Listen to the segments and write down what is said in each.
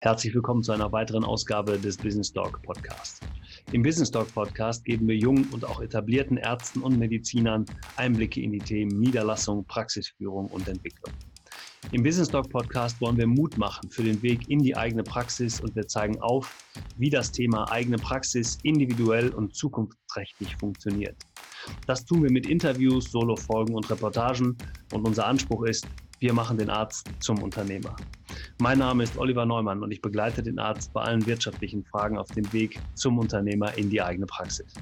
Herzlich willkommen zu einer weiteren Ausgabe des Business Talk Podcast. Im Business Talk Podcast geben wir jungen und auch etablierten Ärzten und Medizinern Einblicke in die Themen Niederlassung, Praxisführung und Entwicklung. Im Business Talk Podcast wollen wir Mut machen für den Weg in die eigene Praxis und wir zeigen auf, wie das Thema eigene Praxis individuell und zukunftsträchtig funktioniert. Das tun wir mit Interviews, Solofolgen und Reportagen und unser Anspruch ist, wir machen den Arzt zum Unternehmer. Mein Name ist Oliver Neumann und ich begleite den Arzt bei allen wirtschaftlichen Fragen auf dem Weg zum Unternehmer in die eigene Praxis.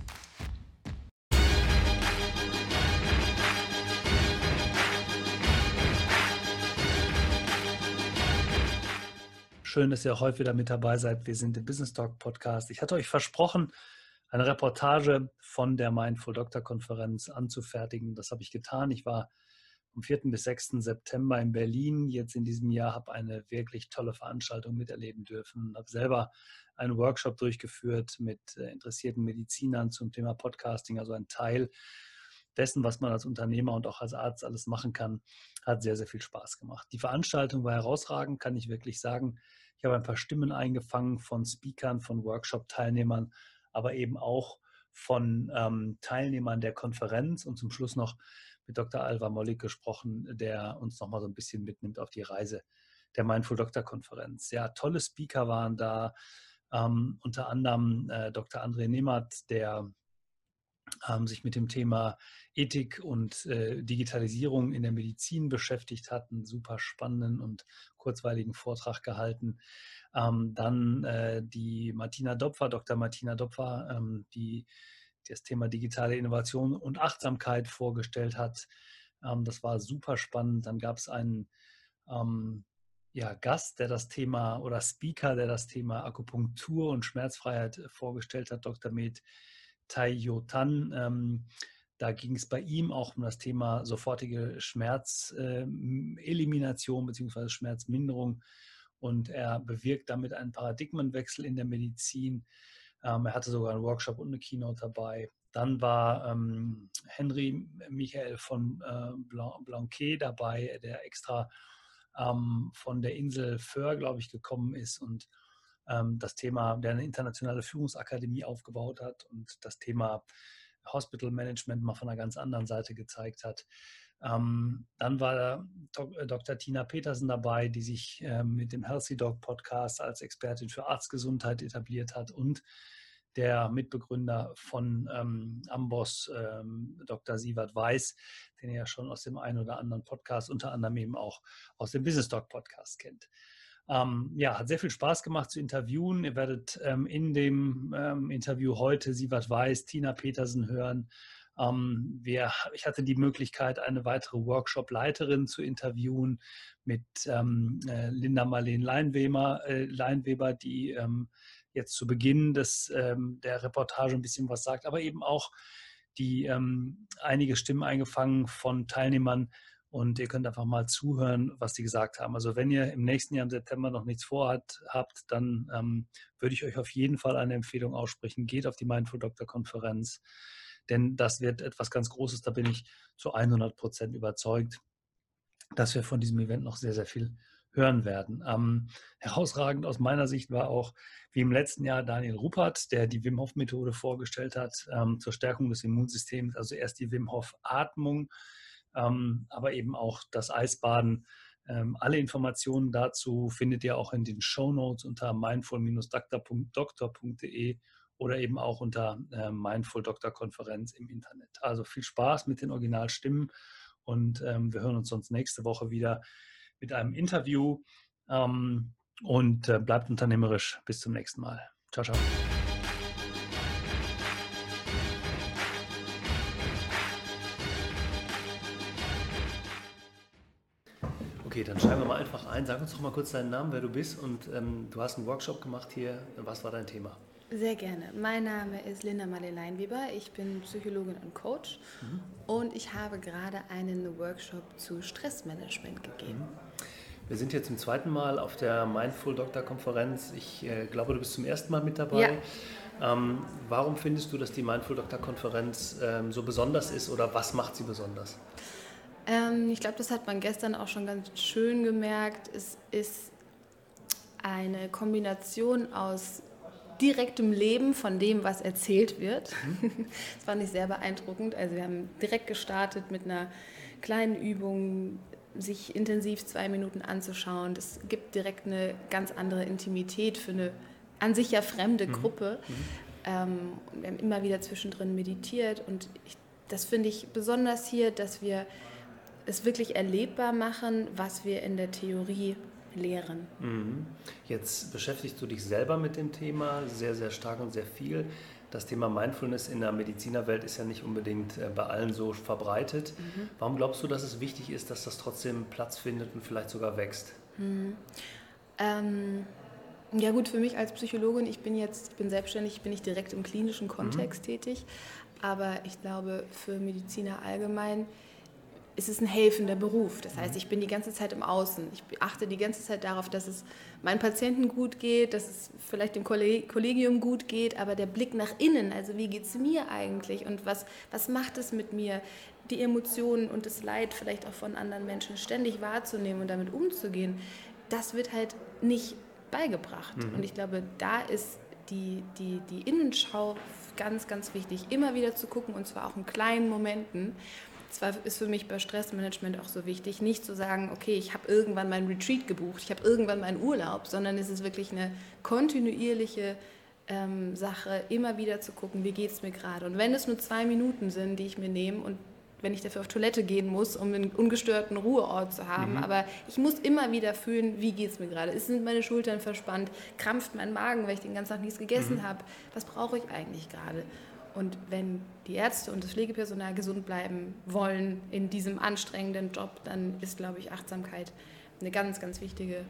Schön, dass ihr auch heute wieder mit dabei seid. Wir sind im Business Talk Podcast. Ich hatte euch versprochen, eine Reportage von der Mindful Doctor Konferenz anzufertigen. Das habe ich getan. Ich war vom 4. bis 6. September in Berlin. Jetzt in diesem Jahr habe eine wirklich tolle Veranstaltung miterleben dürfen. Habe selber einen Workshop durchgeführt mit äh, interessierten Medizinern zum Thema Podcasting, also ein Teil dessen, was man als Unternehmer und auch als Arzt alles machen kann, hat sehr, sehr viel Spaß gemacht. Die Veranstaltung war herausragend, kann ich wirklich sagen. Ich habe ein paar Stimmen eingefangen von Speakern, von Workshop-Teilnehmern, aber eben auch von ähm, Teilnehmern der Konferenz und zum Schluss noch mit Dr. Alva Mollig gesprochen, der uns nochmal so ein bisschen mitnimmt auf die Reise der Mindful Doctor Konferenz. Ja, tolle Speaker waren da, ähm, unter anderem äh, Dr. André Nehmert, der ähm, sich mit dem Thema Ethik und äh, Digitalisierung in der Medizin beschäftigt hat, einen super spannenden und kurzweiligen Vortrag gehalten. Ähm, dann äh, die Martina Dopfer, Dr. Martina Dopfer, ähm, das Thema digitale Innovation und Achtsamkeit vorgestellt hat. Ähm, das war super spannend. Dann gab es einen ähm, ja, Gast, der das Thema oder Speaker, der das Thema Akupunktur und Schmerzfreiheit vorgestellt hat, Dr. Med Taiyotan. Ähm, da ging es bei ihm auch um das Thema sofortige Schmerzelimination äh, bzw. Schmerzminderung. Und er bewirkt damit einen Paradigmenwechsel in der Medizin. Ähm, er hatte sogar einen Workshop und eine Keynote dabei. Dann war ähm, Henry Michael von äh, Blanquet dabei, der extra ähm, von der Insel Föhr, glaube ich, gekommen ist und ähm, das Thema, der eine internationale Führungsakademie aufgebaut hat und das Thema Hospital Management mal von einer ganz anderen Seite gezeigt hat. Ähm, dann war Dr. Äh, Tina Petersen dabei, die sich ähm, mit dem Healthy Dog Podcast als Expertin für Arztgesundheit etabliert hat und der Mitbegründer von ähm, Amboss, ähm, Dr. Sievert Weiß, den ihr ja schon aus dem einen oder anderen Podcast, unter anderem eben auch aus dem Business Talk Podcast kennt. Ähm, ja, hat sehr viel Spaß gemacht zu interviewen. Ihr werdet ähm, in dem ähm, Interview heute Sievert Weiß, Tina Petersen hören. Ähm, wir, ich hatte die Möglichkeit, eine weitere Workshop-Leiterin zu interviewen mit ähm, äh, Linda Marleen Leinweber, äh, Leinweber die ähm, jetzt zu Beginn des, der Reportage ein bisschen was sagt, aber eben auch die einige Stimmen eingefangen von Teilnehmern und ihr könnt einfach mal zuhören, was die gesagt haben. Also wenn ihr im nächsten Jahr im September noch nichts vorhat, habt, dann ähm, würde ich euch auf jeden Fall eine Empfehlung aussprechen. Geht auf die Mindful Doctor Konferenz, denn das wird etwas ganz Großes. Da bin ich zu 100 Prozent überzeugt, dass wir von diesem Event noch sehr, sehr viel hören werden. Ähm, herausragend aus meiner Sicht war auch, wie im letzten Jahr, Daniel Ruppert, der die Wim Hof Methode vorgestellt hat ähm, zur Stärkung des Immunsystems. Also erst die Wim Hof Atmung ähm, aber eben auch das Eisbaden. Ähm, alle Informationen dazu findet ihr auch in den Show Notes unter mindful-doktor.de oder eben auch unter äh, Mindful Doktor Konferenz im Internet. Also viel Spaß mit den Originalstimmen und ähm, wir hören uns sonst nächste Woche wieder mit einem Interview ähm, und äh, bleibt unternehmerisch. Bis zum nächsten Mal. Ciao, ciao. Okay, dann schreiben wir mal einfach ein. Sag uns doch mal kurz deinen Namen, wer du bist und ähm, du hast einen Workshop gemacht hier. Was war dein Thema? Sehr gerne. Mein Name ist Linda Marlene Weber. Ich bin Psychologin und Coach mhm. und ich habe gerade einen Workshop zu Stressmanagement gegeben. Mhm. Wir sind jetzt zum zweiten Mal auf der Mindful Doctor Konferenz. Ich äh, glaube, du bist zum ersten Mal mit dabei. Ja. Ähm, warum findest du, dass die Mindful Doctor Konferenz ähm, so besonders ist oder was macht sie besonders? Ähm, ich glaube, das hat man gestern auch schon ganz schön gemerkt. Es ist eine Kombination aus direktem Leben von dem, was erzählt wird. Das fand ich sehr beeindruckend. Also wir haben direkt gestartet mit einer kleinen Übung, sich intensiv zwei Minuten anzuschauen. Das gibt direkt eine ganz andere Intimität für eine an sich ja fremde mhm. Gruppe. Mhm. Ähm, wir haben immer wieder zwischendrin meditiert und ich, das finde ich besonders hier, dass wir es wirklich erlebbar machen, was wir in der Theorie lehren. Mhm. Jetzt beschäftigst du dich selber mit dem Thema sehr, sehr stark und sehr viel. Das Thema Mindfulness in der Medizinerwelt ist ja nicht unbedingt äh, bei allen so verbreitet. Mhm. Warum glaubst du, dass es wichtig ist, dass das trotzdem Platz findet und vielleicht sogar wächst? Mhm. Ähm, ja gut, für mich als Psychologin, ich bin jetzt, ich bin selbstständig, bin ich direkt im klinischen Kontext mhm. tätig, aber ich glaube für Mediziner allgemein ist es ein helfender Beruf. Das heißt, ich bin die ganze Zeit im Außen. Ich achte die ganze Zeit darauf, dass es meinen Patienten gut geht, dass es vielleicht dem Kollegium gut geht, aber der Blick nach innen, also wie geht es mir eigentlich und was, was macht es mit mir, die Emotionen und das Leid vielleicht auch von anderen Menschen ständig wahrzunehmen und damit umzugehen, das wird halt nicht beigebracht. Mhm. Und ich glaube, da ist die, die, die Innenschau ganz, ganz wichtig, immer wieder zu gucken und zwar auch in kleinen Momenten zwar ist für mich bei Stressmanagement auch so wichtig, nicht zu sagen, okay, ich habe irgendwann meinen Retreat gebucht, ich habe irgendwann meinen Urlaub, sondern es ist wirklich eine kontinuierliche ähm, Sache, immer wieder zu gucken, wie geht es mir gerade. Und wenn es nur zwei Minuten sind, die ich mir nehme und wenn ich dafür auf Toilette gehen muss, um einen ungestörten Ruheort zu haben. Mhm. Aber ich muss immer wieder fühlen, wie geht es mir gerade? Sind meine Schultern verspannt? Krampft mein Magen, weil ich den ganzen Tag nichts gegessen mhm. habe? Was brauche ich eigentlich gerade? Und wenn die Ärzte und das Pflegepersonal gesund bleiben wollen in diesem anstrengenden Job, dann ist, glaube ich, Achtsamkeit eine ganz, ganz wichtige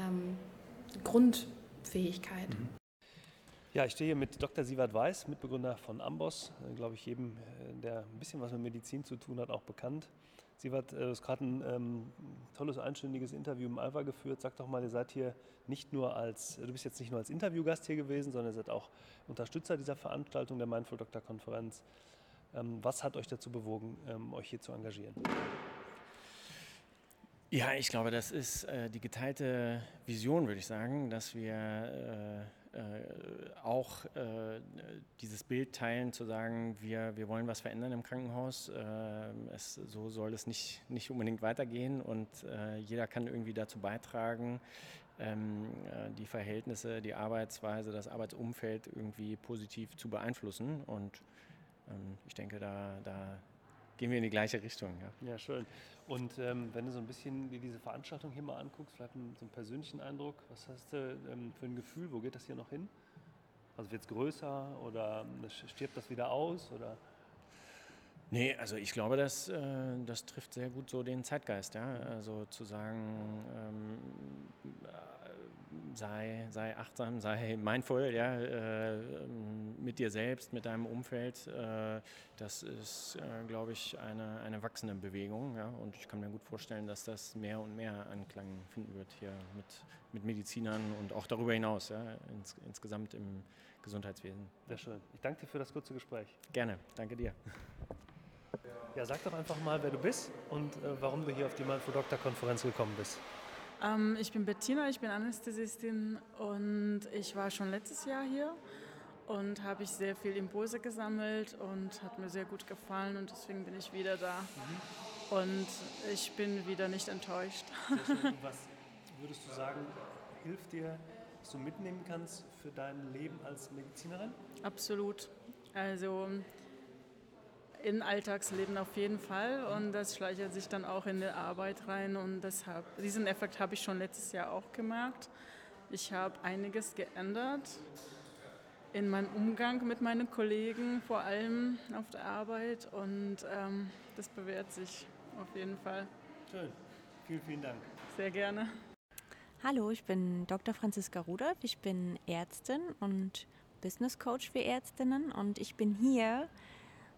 ähm, Grundfähigkeit. Mhm. Ja, ich stehe hier mit Dr. Sievert Weiß, Mitbegründer von Amboss, äh, glaube ich, jedem, äh, der ein bisschen was mit Medizin zu tun hat, auch bekannt. Sievert, äh, du hast gerade ein ähm, tolles, einstündiges Interview im Alpha geführt. Sag doch mal, ihr seid hier nicht nur als, du bist jetzt nicht nur als Interviewgast hier gewesen, sondern ihr seid auch Unterstützer dieser Veranstaltung der Mindful Doctor Konferenz. Ähm, was hat euch dazu bewogen, ähm, euch hier zu engagieren? Ja, ich glaube, das ist äh, die geteilte Vision, würde ich sagen, dass wir äh, äh, auch äh, dieses Bild teilen, zu sagen, wir, wir wollen was verändern im Krankenhaus. Äh, es, so soll es nicht, nicht unbedingt weitergehen und äh, jeder kann irgendwie dazu beitragen, ähm, äh, die Verhältnisse, die Arbeitsweise, das Arbeitsumfeld irgendwie positiv zu beeinflussen. Und ähm, ich denke, da, da gehen wir in die gleiche Richtung. Ja, ja schön. Und ähm, wenn du so ein bisschen dir diese Veranstaltung hier mal anguckst, vielleicht einen, so einen persönlichen Eindruck, was hast du ähm, für ein Gefühl, wo geht das hier noch hin? Also wird es größer oder ähm, stirbt das wieder aus? Oder? Nee, also ich glaube, das, äh, das trifft sehr gut so den Zeitgeist. Ja? Also zu sagen, ähm, sei, sei achtsam, sei mindful ja, äh, mit dir selbst, mit deinem Umfeld. Äh, das ist, äh, glaube ich, eine, eine wachsende Bewegung. Ja, und ich kann mir gut vorstellen, dass das mehr und mehr Anklang finden wird hier mit, mit Medizinern und auch darüber hinaus, ja, ins, insgesamt im Gesundheitswesen. Sehr schön. Ich danke dir für das kurze Gespräch. Gerne, danke dir. Ja, sag doch einfach mal, wer du bist und äh, warum du hier auf die Mindful Doctor Konferenz gekommen bist. Ähm, ich bin Bettina, ich bin Anästhesistin und ich war schon letztes Jahr hier und habe ich sehr viel Impulse gesammelt und hat mir sehr gut gefallen und deswegen bin ich wieder da. Mhm. Und ich bin wieder nicht enttäuscht. Was würdest du sagen, hilft dir, was du mitnehmen kannst für dein Leben als Medizinerin? Absolut. Also in Alltagsleben auf jeden Fall und das schleichert sich dann auch in die Arbeit rein und deshalb, diesen Effekt habe ich schon letztes Jahr auch gemerkt. Ich habe einiges geändert in meinem Umgang mit meinen Kollegen, vor allem auf der Arbeit und ähm, das bewährt sich auf jeden Fall. Schön, vielen, vielen Dank. Sehr gerne. Hallo, ich bin Dr. Franziska Rudolph, ich bin Ärztin und Business Coach für Ärztinnen und ich bin hier,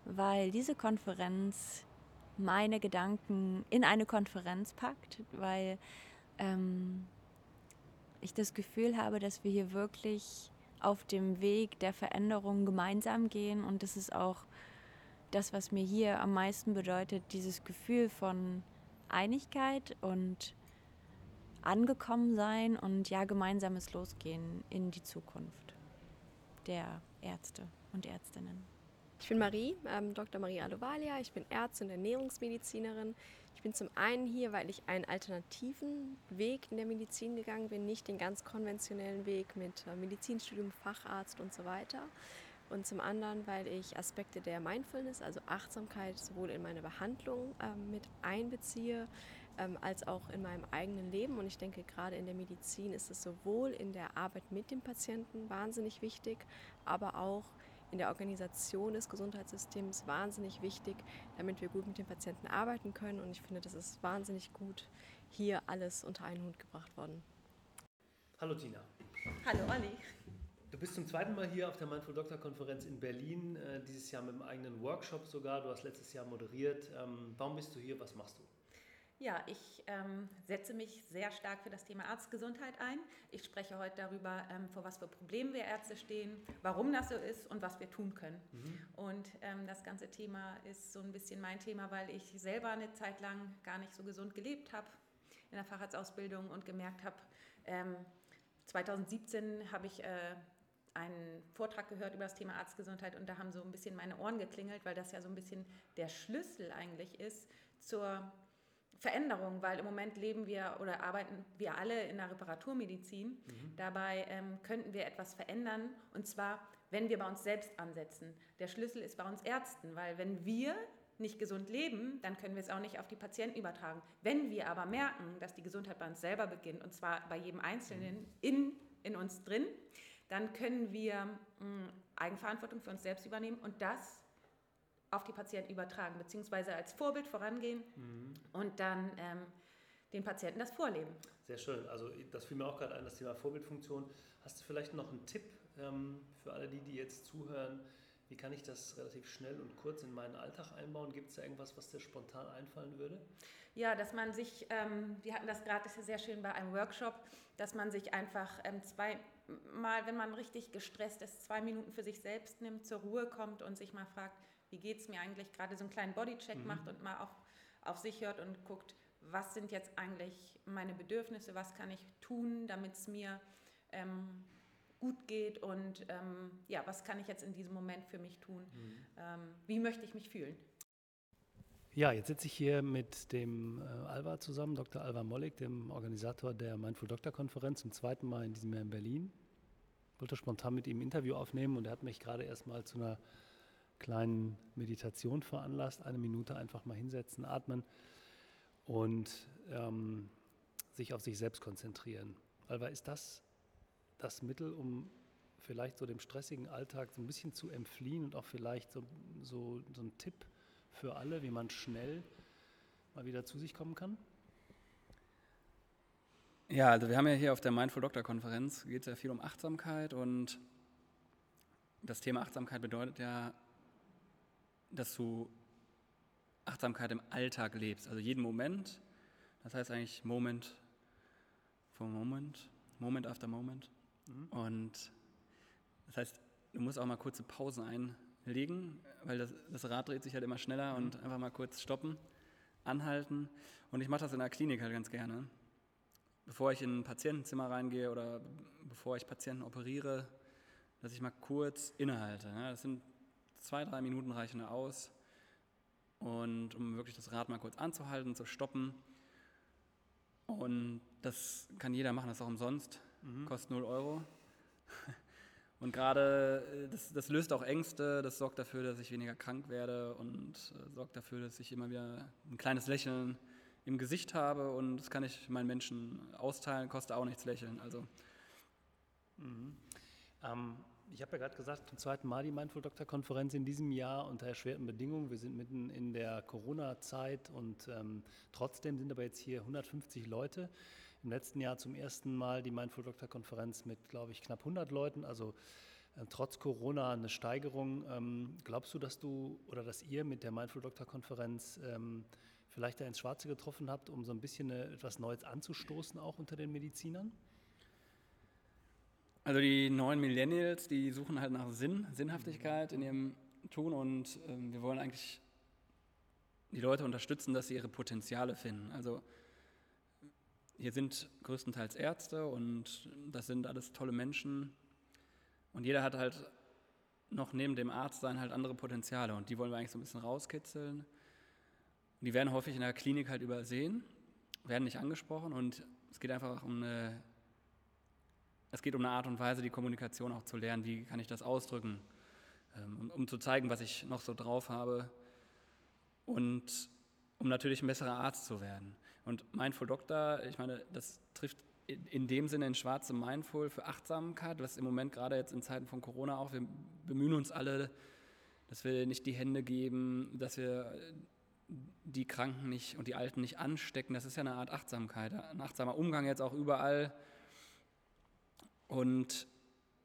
weil diese Konferenz meine Gedanken in eine Konferenz packt, weil ähm, ich das Gefühl habe, dass wir hier wirklich auf dem Weg der Veränderung gemeinsam gehen und das ist auch das, was mir hier am meisten bedeutet, dieses Gefühl von Einigkeit und angekommen sein und ja, gemeinsames Losgehen in die Zukunft der Ärzte und Ärztinnen. Ich bin Marie, ähm, Dr. Marie Alovalia. Ich bin Ärztin und Ernährungsmedizinerin. Ich bin zum einen hier, weil ich einen alternativen Weg in der Medizin gegangen bin, nicht den ganz konventionellen Weg mit äh, Medizinstudium, Facharzt und so weiter. Und zum anderen, weil ich Aspekte der Mindfulness, also Achtsamkeit, sowohl in meine Behandlung ähm, mit einbeziehe, ähm, als auch in meinem eigenen Leben. Und ich denke, gerade in der Medizin ist es sowohl in der Arbeit mit dem Patienten wahnsinnig wichtig, aber auch in der Organisation des Gesundheitssystems wahnsinnig wichtig, damit wir gut mit den Patienten arbeiten können. Und ich finde, das ist wahnsinnig gut hier alles unter einen Hut gebracht worden. Hallo Tina. Hallo Olli. Du bist zum zweiten Mal hier auf der Mindful Doctor Konferenz in Berlin, äh, dieses Jahr mit einem eigenen Workshop sogar. Du hast letztes Jahr moderiert. Ähm, warum bist du hier? Was machst du? Ja, ich ähm, setze mich sehr stark für das Thema Arztgesundheit ein. Ich spreche heute darüber, ähm, vor was für Problemen wir Ärzte stehen, warum das so ist und was wir tun können. Mhm. Und ähm, das ganze Thema ist so ein bisschen mein Thema, weil ich selber eine Zeit lang gar nicht so gesund gelebt habe in der Facharztausbildung und gemerkt habe, 2017 ähm, habe ich äh, einen Vortrag gehört über das Thema Arztgesundheit und da haben so ein bisschen meine Ohren geklingelt, weil das ja so ein bisschen der Schlüssel eigentlich ist zur Veränderung, weil im Moment leben wir oder arbeiten wir alle in der Reparaturmedizin. Mhm. Dabei ähm, könnten wir etwas verändern und zwar, wenn wir bei uns selbst ansetzen. Der Schlüssel ist bei uns Ärzten, weil wenn wir nicht gesund leben, dann können wir es auch nicht auf die Patienten übertragen. Wenn wir aber merken, dass die Gesundheit bei uns selber beginnt und zwar bei jedem Einzelnen mhm. in, in uns drin, dann können wir mh, mm, Eigenverantwortung für uns selbst übernehmen und das auf die Patienten übertragen, beziehungsweise als Vorbild vorangehen mhm. und dann ähm, den Patienten das vorleben. Sehr schön. Also das fiel mir auch gerade ein, das Thema Vorbildfunktion. Hast du vielleicht noch einen Tipp ähm, für alle die, die jetzt zuhören? Wie kann ich das relativ schnell und kurz in meinen Alltag einbauen? Gibt es da irgendwas, was dir spontan einfallen würde? Ja, dass man sich, ähm, wir hatten das gerade sehr schön bei einem Workshop, dass man sich einfach ähm, zwei mal, wenn man richtig gestresst ist, zwei Minuten für sich selbst nimmt, zur Ruhe kommt und sich mal fragt, wie geht es mir eigentlich, gerade so einen kleinen Bodycheck mhm. macht und mal auf, auf sich hört und guckt, was sind jetzt eigentlich meine Bedürfnisse, was kann ich tun, damit es mir ähm, gut geht und ähm, ja, was kann ich jetzt in diesem Moment für mich tun, mhm. ähm, wie möchte ich mich fühlen. Ja, jetzt sitze ich hier mit dem äh, Alva zusammen, Dr. Alva Mollig, dem Organisator der Mindful Doctor Konferenz, zum zweiten Mal in diesem Jahr in Berlin. Ich wollte spontan mit ihm ein Interview aufnehmen und er hat mich gerade erst mal zu einer kleinen Meditation veranlasst, eine Minute einfach mal hinsetzen, atmen und ähm, sich auf sich selbst konzentrieren. Alva, ist das das Mittel, um vielleicht so dem stressigen Alltag so ein bisschen zu entfliehen und auch vielleicht so, so, so ein Tipp für alle, wie man schnell mal wieder zu sich kommen kann? Ja, also wir haben ja hier auf der Mindful Doctor Konferenz geht es ja viel um Achtsamkeit und das Thema Achtsamkeit bedeutet ja dass du Achtsamkeit im Alltag lebst, also jeden Moment. Das heißt eigentlich Moment for Moment, Moment after Moment. Mhm. Und das heißt, du musst auch mal kurze Pausen einlegen, weil das, das Rad dreht sich halt immer schneller mhm. und einfach mal kurz stoppen, anhalten. Und ich mache das in der Klinik halt ganz gerne. Bevor ich in ein Patientenzimmer reingehe oder bevor ich Patienten operiere, dass ich mal kurz innehalte. Das sind zwei, drei Minuten reichen da aus. Und um wirklich das Rad mal kurz anzuhalten, zu stoppen. Und das kann jeder machen, das ist auch umsonst, mhm. kostet 0 Euro. Und gerade, äh, das, das, löst auch Ängste, das sorgt dafür, dass ich weniger krank werde und äh, sorgt dafür, dass ich immer wieder ein kleines Lächeln im Gesicht habe und das kann ich meinen Menschen austeilen, kostet auch nichts lächeln. Also. Mhm. Ähm, ich habe ja gerade gesagt, zum zweiten Mal die Mindful Doctor Konferenz in diesem Jahr unter erschwerten Bedingungen. Wir sind mitten in der Corona-Zeit und ähm, trotzdem sind aber jetzt hier 150 Leute. Im letzten Jahr zum ersten Mal die Mindful Doctor Konferenz mit, glaube ich, knapp 100 Leuten. Also äh, trotz Corona eine Steigerung. Ähm, glaubst du, dass du oder dass ihr mit der Mindful Doctor Konferenz ähm, vielleicht da ins Schwarze getroffen habt, um so ein bisschen eine, etwas Neues anzustoßen, auch unter den Medizinern? Also die neuen Millennials, die suchen halt nach Sinn, Sinnhaftigkeit in ihrem Tun und ähm, wir wollen eigentlich die Leute unterstützen, dass sie ihre Potenziale finden. Also hier sind größtenteils Ärzte und das sind alles tolle Menschen. Und jeder hat halt noch neben dem Arzt sein halt andere Potenziale und die wollen wir eigentlich so ein bisschen rauskitzeln. Und die werden häufig in der Klinik halt übersehen, werden nicht angesprochen und es geht einfach um eine, es geht um eine Art und Weise, die Kommunikation auch zu lernen. Wie kann ich das ausdrücken, ähm, um, um zu zeigen, was ich noch so drauf habe und um natürlich ein besserer Arzt zu werden. Und Mindful Doctor, ich meine, das trifft in dem Sinne in schwarze Mindful für Achtsamkeit, was im Moment gerade jetzt in Zeiten von Corona auch, wir bemühen uns alle, dass wir nicht die Hände geben, dass wir die Kranken nicht und die Alten nicht anstecken. Das ist ja eine Art Achtsamkeit, ein achtsamer Umgang jetzt auch überall. Und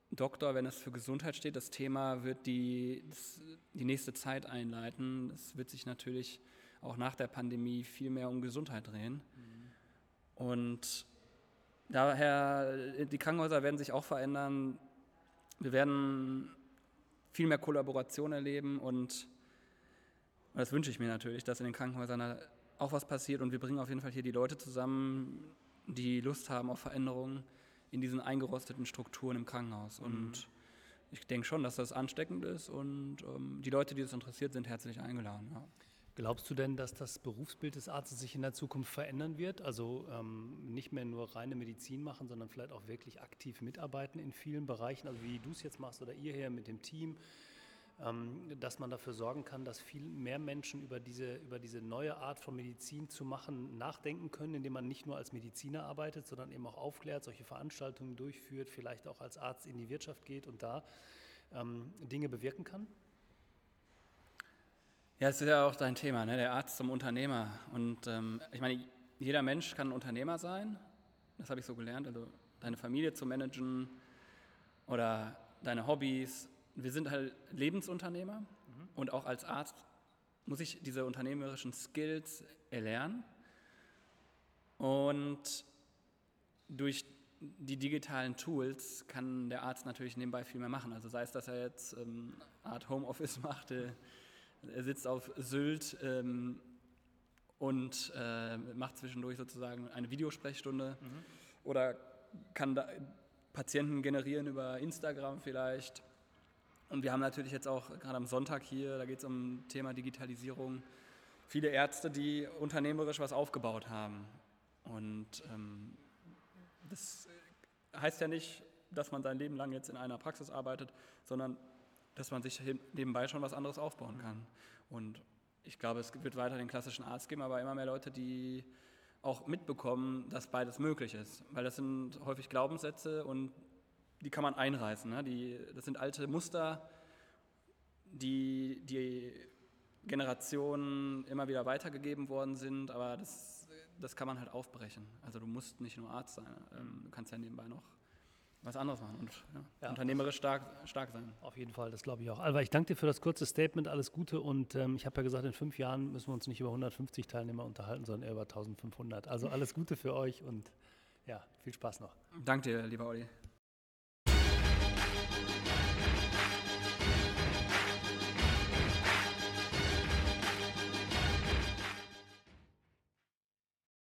Doktor, wenn es für Gesundheit steht, das Thema wird die, das, die nächste Zeit einleiten. Es wird sich natürlich auch nach der Pandemie viel mehr um Gesundheit drehen. Mhm. Und daher, die Krankenhäuser werden sich auch verändern. Wir werden viel mehr Kollaboration erleben und das wünsche ich mir natürlich, dass in den Krankenhäusern auch was passiert und wir bringen auf jeden Fall hier die Leute zusammen, die Lust haben auf Veränderungen in diesen eingerosteten Strukturen im Krankenhaus. Mhm. Und ich denke schon, dass das ansteckend ist und ähm, die Leute, die das interessiert, sind herzlich eingeladen. Ja. Glaubst du denn, dass das Berufsbild des Arztes sich in der Zukunft verändern wird? Also ähm, nicht mehr nur reine Medizin machen, sondern vielleicht auch wirklich aktiv mitarbeiten in vielen Bereichen, also wie du es jetzt machst oder ihr hier mit dem Team, dass man dafür sorgen kann, dass viel mehr Menschen über diese, über diese neue Art von Medizin zu machen nachdenken können, indem man nicht nur als Mediziner arbeitet, sondern eben auch aufklärt, solche Veranstaltungen durchführt, vielleicht auch als Arzt in die Wirtschaft geht und da ähm, Dinge bewirken kann? Ja, es ist ja auch dein Thema, ne? der Arzt zum Unternehmer. Und ähm, ich meine, jeder Mensch kann ein Unternehmer sein. Das habe ich so gelernt. Also deine Familie zu managen oder deine Hobbys. Wir sind halt Lebensunternehmer. Mhm. Und auch als Arzt muss ich diese unternehmerischen Skills erlernen. Und durch die digitalen Tools kann der Arzt natürlich nebenbei viel mehr machen. Also sei es, dass er jetzt ähm, Art Homeoffice macht, äh, er sitzt auf Sylt ähm, und äh, macht zwischendurch sozusagen eine Videosprechstunde mhm. oder kann da Patienten generieren über Instagram vielleicht. Und wir haben natürlich jetzt auch gerade am Sonntag hier, da geht es um Thema Digitalisierung, viele Ärzte, die unternehmerisch was aufgebaut haben. Und ähm, das heißt ja nicht, dass man sein Leben lang jetzt in einer Praxis arbeitet, sondern dass man sich nebenbei schon was anderes aufbauen kann. Und ich glaube, es wird weiter den klassischen Arzt geben, aber immer mehr Leute, die auch mitbekommen, dass beides möglich ist. Weil das sind häufig Glaubenssätze und die kann man einreißen. Ne? Die, das sind alte Muster, die die Generationen immer wieder weitergegeben worden sind, aber das, das kann man halt aufbrechen. Also du musst nicht nur Arzt sein, ähm, du kannst ja nebenbei noch was anderes machen und ja, ja. unternehmerisch stark, stark sein. Auf jeden Fall, das glaube ich auch. Alva, ich danke dir für das kurze Statement, alles Gute und ähm, ich habe ja gesagt, in fünf Jahren müssen wir uns nicht über 150 Teilnehmer unterhalten, sondern eher über 1500. Also alles Gute für euch und ja, viel Spaß noch. Danke dir, lieber Olli.